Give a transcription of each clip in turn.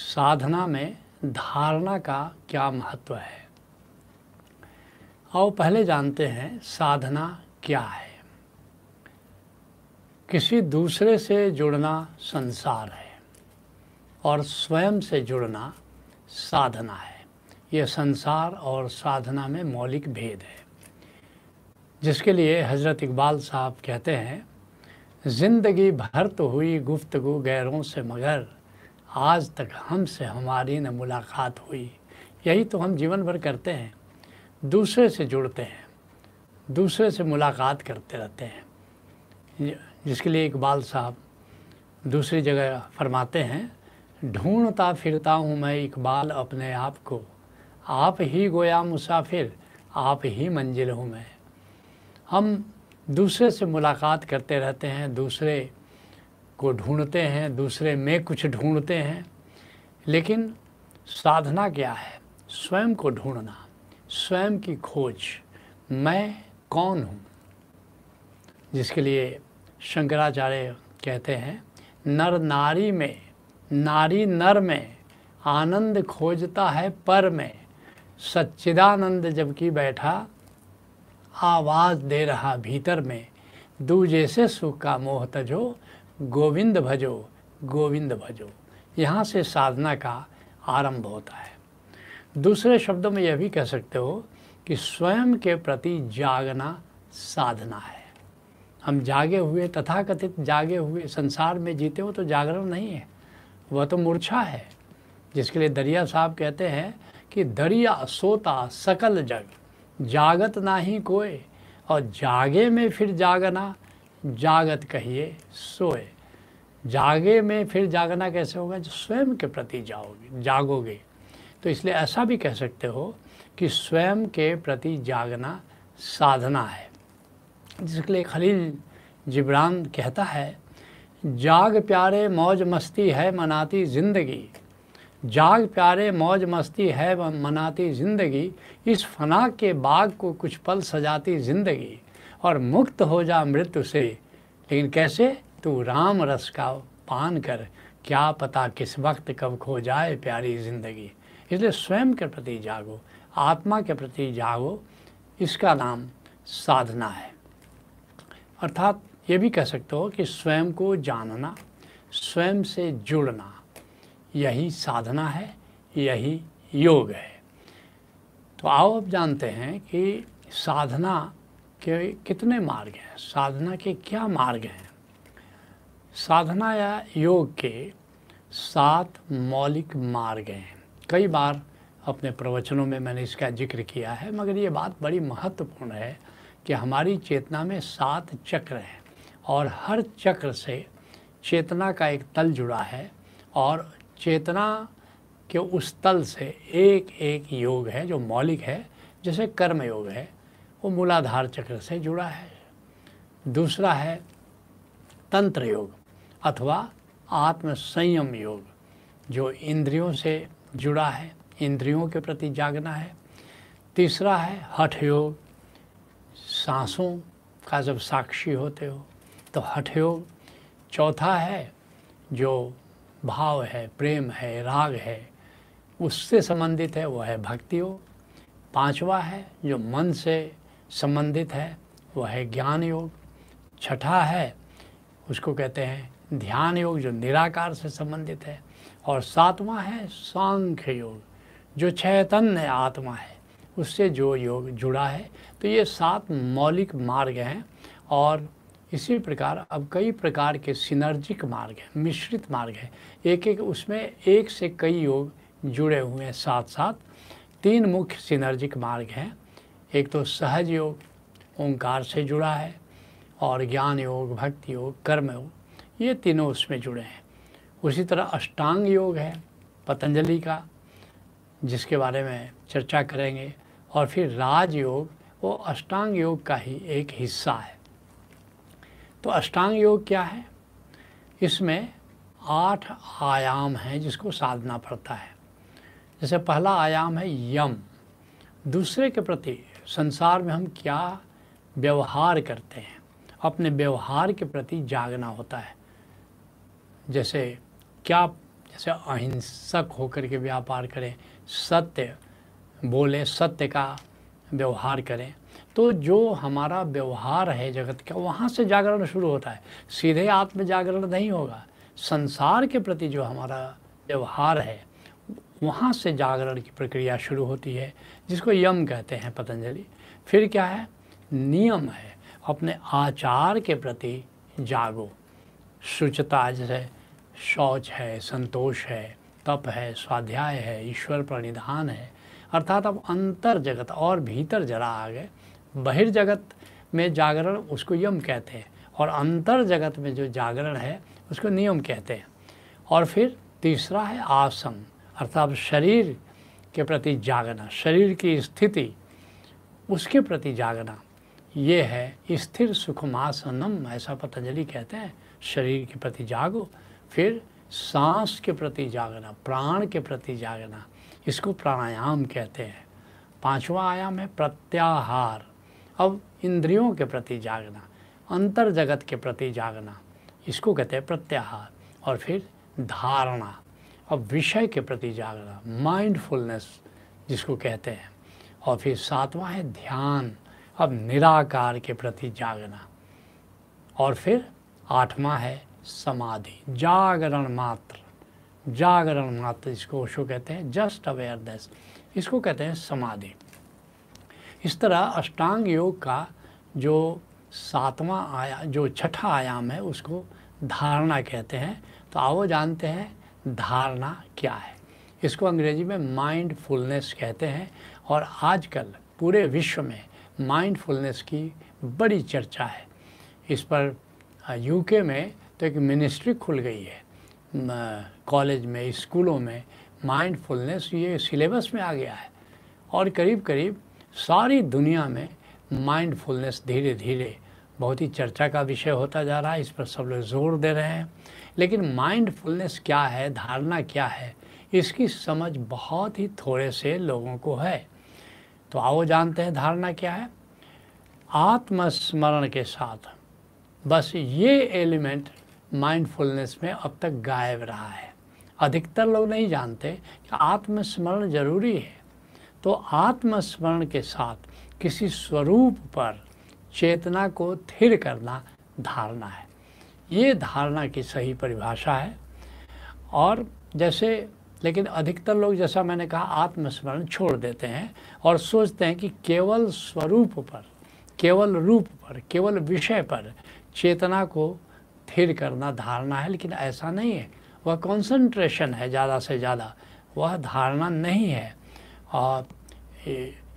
साधना में धारणा का क्या महत्व है? आओ पहले जानते हैं साधना क्या है। किसी दूसरे से जुड़ना संसार है और स्वयं से जुड़ना साधना है। यह संसार और साधना में मौलिक भेद है। जिसके लिए हज़रत इकबाल साहब कहते हैं, ज़िंदगी भर तो हुई गुफ्तगु गैरों से मगर आज तक हमसे हमारी न मुलाकात हुई। यही तो हम जीवन भर करते हैं। दूसरे से जुड़ते हैं। दूसरे से मुलाकात करते रहते हैं। जिसके लिए इकबाल साहब दूसरी जगह फरमाते हैं, ढूंढता फिरता हूँ मैं इकबाल अपने आप को। आप ही गोया मुसाफिर, आप ही मंजिल हूँ मैं। हम दूसरे से मुलाकात करते रहते हैं, दूसरे को ढूंढते हैं, दूसरे में कुछ ढूंढते हैं। लेकिन साधना क्या है? स्वयं को ढूंढना, स्वयं की खोज, मैं कौन हूँ? जिसके लिए शंकराचार्य कहते हैं, नर नारी में, नारी नर में आनंद खोजता है पर में। सच्चिदानंद जबकि बैठा, आवाज़ दे रहा भीतर में, दूजे से सुख का मोह तजो गोविंद भजो गोविंद भजो। यहाँ से साधना का आरंभ होता है। दूसरे शब्दों में यह भी कह सकते हो कि स्वयं के प्रति जागना साधना है। हम जागे हुए, तथाकथित जागे हुए संसार में जीते हो तो जागरण नहीं है। वह तो मूर्छा है। जिसके लिए दरिया साहब कहते हैं कि दरिया सोता सकल जग, जागत ना ही कोई और जागे में फिर जागना जागत कहिए, सोए। जागे में फिर जागना कैसे होगा? जो स्वयं के प्रति जाओगे, जागोगे। तो इसलिए ऐसा भी कह सकते हो कि स्वयं के प्रति जागना साधना है। जिसके लिए खलील जिब्रान कहता है, जाग प्यारे, मौज मस्ती है, मनाती ज़िंदगी। जाग प्यारे, मौज मस्ती है, मनाती ज़िंदगी। इस फना के बाग को कुछ पल सजाती ज़िंदगी। और मुक्त हो जा मृत्यु से। लेकिन कैसे? तू राम रस का पान कर। क्या पता किस वक्त कब खो जाए प्यारी ज़िंदगी। इसलिए स्वयं के प्रति जागो, आत्मा के प्रति जागो। इसका नाम साधना है। अर्थात ये भी कह सकते हो कि स्वयं को जानना, स्वयं से जुड़ना, यही साधना है, यही योग है। तो आओ अब जानते हैं कि साधना के कितने मार्ग हैं? साधना के क्या मार्ग हैं? साधना या योग के सात मौलिक मार्ग हैं। कई बार अपने प्रवचनों में मैंने इसका ज़िक्र किया है, मगर ये बात बड़ी महत्वपूर्ण है कि हमारी चेतना में सात चक्र हैं और हर चक्र से चेतना का एक तल जुड़ा है और चेतना के उस तल से एक एक योग है जो मौलिक है, जैसे कर्म योग है। वो मूलाधार चक्र से जुड़ा है। दूसरा है तंत्र योग अथवा आत्म संयम योग, जो इंद्रियों से जुड़ा है, इंद्रियों के प्रति जागना है। तीसरा है हठ योग, सांसों का जब साक्षी होते हो तो हठ योग। चौथा है जो भाव है, प्रेम है, राग है, उससे संबंधित है वह है भक्ति योग। पांचवा है जो मन से संबंधित है वह है ज्ञान योग। छठा है, उसको कहते हैं ध्यान योग, जो निराकार से संबंधित है। और सातवां है सांख्य योग, जो चैतन्य आत्मा है, उससे जो योग जुड़ा है। तो ये सात मौलिक मार्ग हैं और इसी प्रकार अब कई प्रकार के सिनर्जिक मार्ग हैं, मिश्रित मार्ग हैं। एक एक उसमें एक से कई योग जुड़े हुए हैं साथ साथ तीन मुख्य सिनर्जिक मार्ग हैं एक तो सहज योग, ओंकार से जुड़ा है, और ज्ञान योग, भक्ति योग, कर्म योग, ये तीनों उसमें जुड़े हैं। उसी तरह अष्टांग योग है, पतंजलि का, जिसके बारे में चर्चा करेंगे, और फिर राजयोग वो अष्टांग योग का ही एक हिस्सा है। तो अष्टांग योग क्या है? इसमें आठ आयाम हैं जिसको साधना पड़ता है। जैसे पहला आयाम है यम, दूसरे के प्रति संसार में हम क्या व्यवहार करते हैं, अपने व्यवहार के प्रति जागना होता है। जैसे क्या, जैसे अहिंसक होकर के व्यापार करें, सत्य बोले, सत्य का व्यवहार करें तो जो हमारा व्यवहार है जगत का, वहाँ से जागरण शुरू होता है। सीधे आत्म जागरण नहीं होगा। संसार के प्रति जो हमारा व्यवहार है वहाँ से जागरण की प्रक्रिया शुरू होती है, जिसको यम कहते हैं पतंजलि। फिर क्या है? नियम है, अपने आचार के प्रति जागो। शुचता जैसे, शौच है, संतोष है, तप है, स्वाध्याय है, ईश्वर प्रणिधान है। अर्थात अब अंतर जगत और भीतर जरा आ गए बहिर्जगत में जागरण उसको यम कहते हैं, और अंतर जगत में जो जागरण है, उसको नियम कहते हैं। और फिर तीसरा है आसम। अर्थात शरीर के प्रति जागना, शरीर की स्थिति उसके प्रति जागना, ये है स्थिर सुखमासनम, ऐसा पतंजलि कहते हैं। शरीर के प्रति जागो, फिर सांस के प्रति जागना, प्राण के प्रति जागना, इसको प्राणायाम कहते हैं। पांचवा आयाम है प्रत्याहार। अब इंद्रियों के प्रति जागना अंतर जगत के प्रति जागना, इसको कहते हैं प्रत्याहार। और फिर धारणा। अब विषय के प्रति जागना माइंडफुलनेस जिसको कहते हैं, और फिर सातवां है ध्यान, अब निराकार के प्रति जागना। और फिर आठवां है समाधि, जागरण मात्र। जागरण मात्र इसको ओशो कहते हैं जस्ट अवेयरनेस इसको कहते हैं समाधि। इस तरह अष्टांग योग का जो सातवां आया, जो छठा आयाम है, उसको धारणा कहते हैं। तो आओ जानते हैं धारणा क्या है? इसको अंग्रेज़ी में माइंडफुलनेस कहते हैं और आजकल पूरे विश्व में माइंडफुलनेस की बड़ी चर्चा है। इस पर यूके में तो एक मिनिस्ट्री खुल गई है। कॉलेज में, स्कूलों में माइंडफुलनेस ये सिलेबस में आ गया है। और करीब करीब सारी दुनिया में माइंडफुलनेस धीरे धीरे बहुत ही चर्चा का विषय होता जा रहा है, इस पर सब लोग ज़ोर दे रहे हैं। लेकिन माइंडफुलनेस क्या है, धारणा क्या है, इसकी समझ बहुत ही थोड़े से लोगों को है। तो आओ जानते हैं धारणा क्या है। आत्मस्मरण के साथ, बस ये एलिमेंट माइंडफुलनेस में अब तक गायब रहा है। अधिकतर लोग नहीं जानते कि आत्मस्मरण ज़रूरी है। तो आत्मस्मरण के साथ किसी स्वरूप पर चेतना को थिर करना धारणा है। ये धारणा की सही परिभाषा है। और जैसे, लेकिन अधिकतर लोग, जैसा मैंने कहा, आत्मस्मरण छोड़ देते हैं और सोचते हैं कि केवल स्वरूप पर, केवल रूप पर, केवल विषय पर चेतना को थिर करना धारणा है, लेकिन ऐसा नहीं है। वह कंसंट्रेशन है ज़्यादा से ज़्यादा। वह धारणा नहीं है। और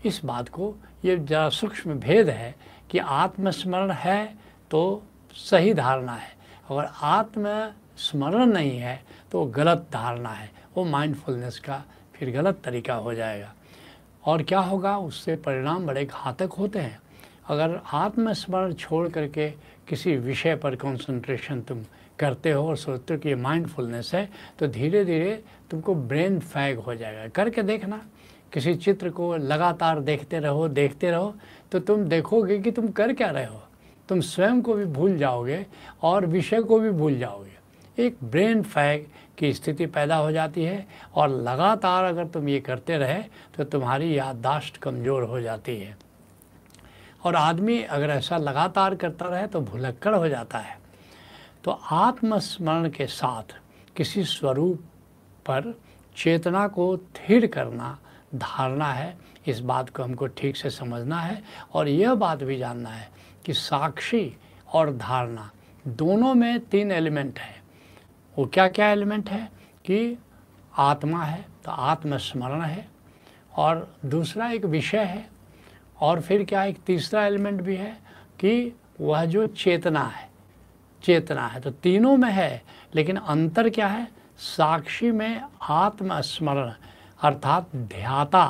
इस बात को, ये ज़रा सूक्ष्म भेद है कि आत्मस्मरण है तो सही धारणा है। अगर आत्मस्मरण नहीं है तो गलत धारणा है। वो माइंडफुलनेस का फिर गलत तरीका हो जाएगा। और क्या होगा? उससे परिणाम बड़े घातक होते हैं। अगर आत्मस्मरण छोड़ करके किसी विषय पर कंसंट्रेशन तुम करते हो और सोचते हो कि ये माइंडफुलनेस है तो धीरे धीरे तुमको ब्रेन फैग हो जाएगा। करके देखना। किसी चित्र को लगातार देखते रहो देखते रहो तो तुम देखोगे कि तुम कर क्या रहे हो। तुम स्वयं को भी भूल जाओगे और विषय को भी भूल जाओगे। एक ब्रेन फैग की स्थिति पैदा हो जाती है और लगातार अगर तुम ये करते रहे तो तुम्हारी याददाश्त कमज़ोर हो जाती है। और आदमी अगर ऐसा लगातार करता रहे तो भुलक्कड़ हो जाता है। तो आत्मस्मरण के साथ किसी स्वरूप पर चेतना को थिर करना धारणा है, इस बात को हमको ठीक से समझना है और यह बात भी जानना है कि साक्षी और धारणा दोनों में तीन एलिमेंट है। वो क्या क्या एलिमेंट है कि आत्मा है तो आत्मस्मरण है और दूसरा एक विषय है और फिर क्या एक तीसरा एलिमेंट भी है कि वह जो चेतना है चेतना है तो तीनों में है, लेकिन अंतर क्या है? साक्षी में आत्मस्मरण अर्थात ध्याता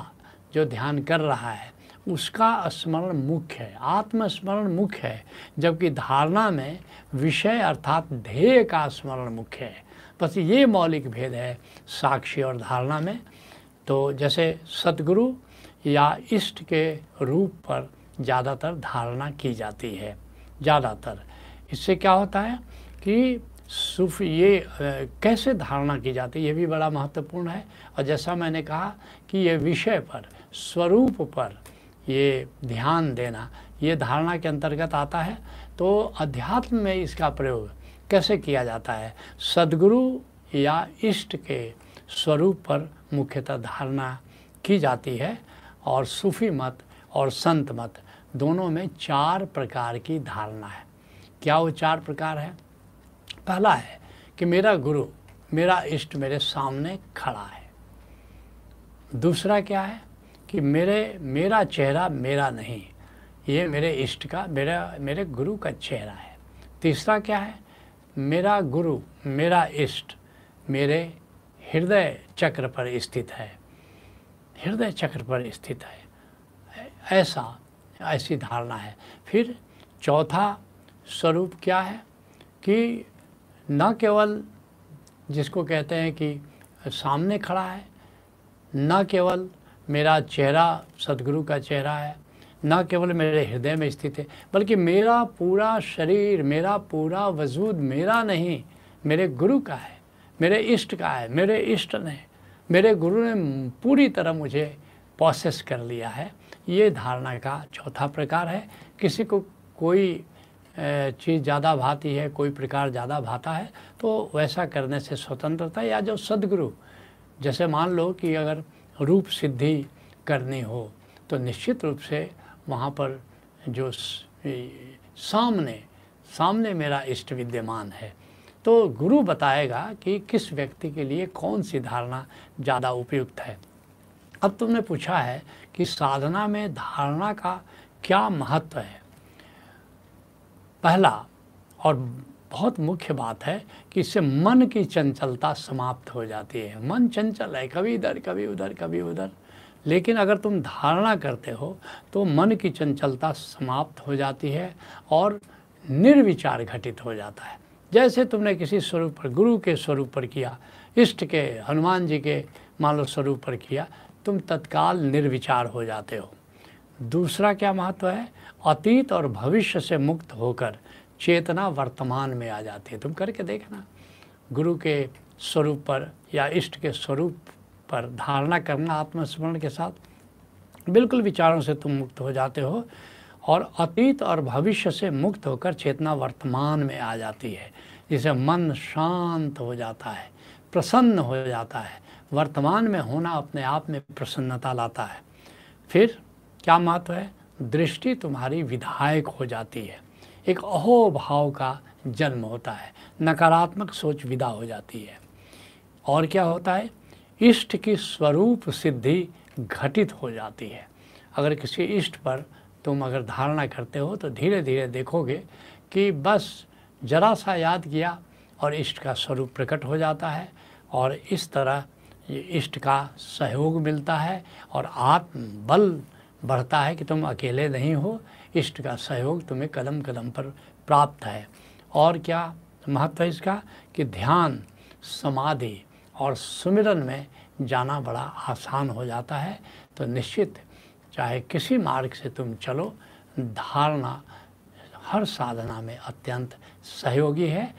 जो ध्यान कर रहा है, उसका स्मरण मुख्य है, आत्मस्मरण मुख्य है, जबकि धारणा में विषय अर्थात ध्येय का स्मरण मुख्य है। बस ये मौलिक भेद है साक्षी और धारणा में। तो जैसे सतगुरु या इष्ट के रूप पर ज़्यादातर धारणा की जाती है, ज़्यादातर। इससे क्या होता है कि सूफी, ये कैसे धारणा की जाती है? ये भी बड़ा महत्वपूर्ण है। और जैसा मैंने कहा कि ये विषय पर, स्वरूप पर ये ध्यान देना, ये धारणा के अंतर्गत आता है। तो अध्यात्म में इसका प्रयोग कैसे किया जाता है? सदगुरु या इष्ट के स्वरूप पर मुख्यतः धारणा की जाती है। और सूफी मत और संत मत, दोनों में चार प्रकार की धारणा है। क्या वो चार प्रकार है? पहला है कि मेरा गुरु, मेरा इष्ट मेरे सामने खड़ा है। दूसरा क्या है कि मेरे, मेरा चेहरा मेरा नहीं, ये मेरे इष्ट का, मेरा, मेरे गुरु का चेहरा है। तीसरा क्या है? मेरा गुरु, मेरा इष्ट मेरे हृदय चक्र पर स्थित है। हृदय चक्र पर स्थित है। ऐसा, ऐसी धारणा है। फिर चौथा स्वरूप क्या है कि न केवल जिसको कहते हैं कि सामने खड़ा है, न केवल मेरा चेहरा सदगुरु का चेहरा है, न केवल मेरे हृदय में स्थित है, बल्कि मेरा पूरा शरीर, मेरा पूरा वजूद मेरा नहीं, मेरे गुरु का है, मेरे इष्ट का है, मेरे इष्ट ने, मेरे गुरु ने पूरी तरह मुझे प्रोसेस कर लिया है। ये धारणा का चौथा प्रकार है। किसी को कोई चीज़ ज़्यादा भाती है, कोई प्रकार ज़्यादा भाता है तो वैसा करने से स्वतंत्रता या जो सदगुरु, जैसे मान लो कि अगर रूप सिद्धि करनी हो तो निश्चित रूप से वहाँ पर जो सामने सामने मेरा इष्ट विद्यमान है। तो गुरु बताएगा कि किस व्यक्ति के लिए कौन सी धारणा ज़्यादा उपयुक्त है। अब तुमने पूछा है कि साधना में धारणा का क्या महत्व है। पहला और बहुत मुख्य बात है कि इससे मन की चंचलता समाप्त हो जाती है। मन चंचल है, कभी इधर, कभी उधर कभी उधर। लेकिन अगर तुम धारणा करते हो तो मन की चंचलता समाप्त हो जाती है और निर्विचार घटित हो जाता है। जैसे तुमने किसी स्वरूप पर, गुरु के स्वरूप पर किया, इष्ट के, हनुमान जी के मान लो स्वरूप पर किया, तुम तत्काल निर्विचार हो जाते हो। दूसरा क्या महत्व है? अतीत और भविष्य से मुक्त होकर चेतना वर्तमान में आ जाती है। तुम करके देखना। गुरु के स्वरूप पर या इष्ट के स्वरूप पर धारणा करना आत्मस्मरण के साथ। बिल्कुल विचारों से तुम मुक्त हो जाते हो और अतीत और भविष्य से मुक्त होकर चेतना वर्तमान में आ जाती है। जिसे मन शांत हो जाता है, प्रसन्न हो जाता है। वर्तमान में होना अपने आप में प्रसन्नता लाता है। फिर क्या महत्व है? दृष्टि तुम्हारी विधायक हो जाती है। एक अहोभाव का जन्म होता है। नकारात्मक सोच विदा हो जाती है। और क्या होता है? इष्ट की स्वरूप सिद्धि घटित हो जाती है। अगर किसी इष्ट पर तुम अगर धारणा करते हो तो धीरे धीरे देखोगे कि बस जरा सा याद किया और इष्ट का स्वरूप प्रकट हो जाता है और इस तरह ये इष्ट का सहयोग मिलता है और आत्म बल बढ़ता है कि तुम अकेले नहीं हो। इष्ट का सहयोग तुम्हें कदम कदम पर प्राप्त है। और क्या महत्व है इसका? कि ध्यान, समाधि और सुमिरन में जाना बड़ा आसान हो जाता है। तो निश्चित, चाहे किसी मार्ग से तुम चलो, धारणा हर साधना में अत्यंत सहयोगी है।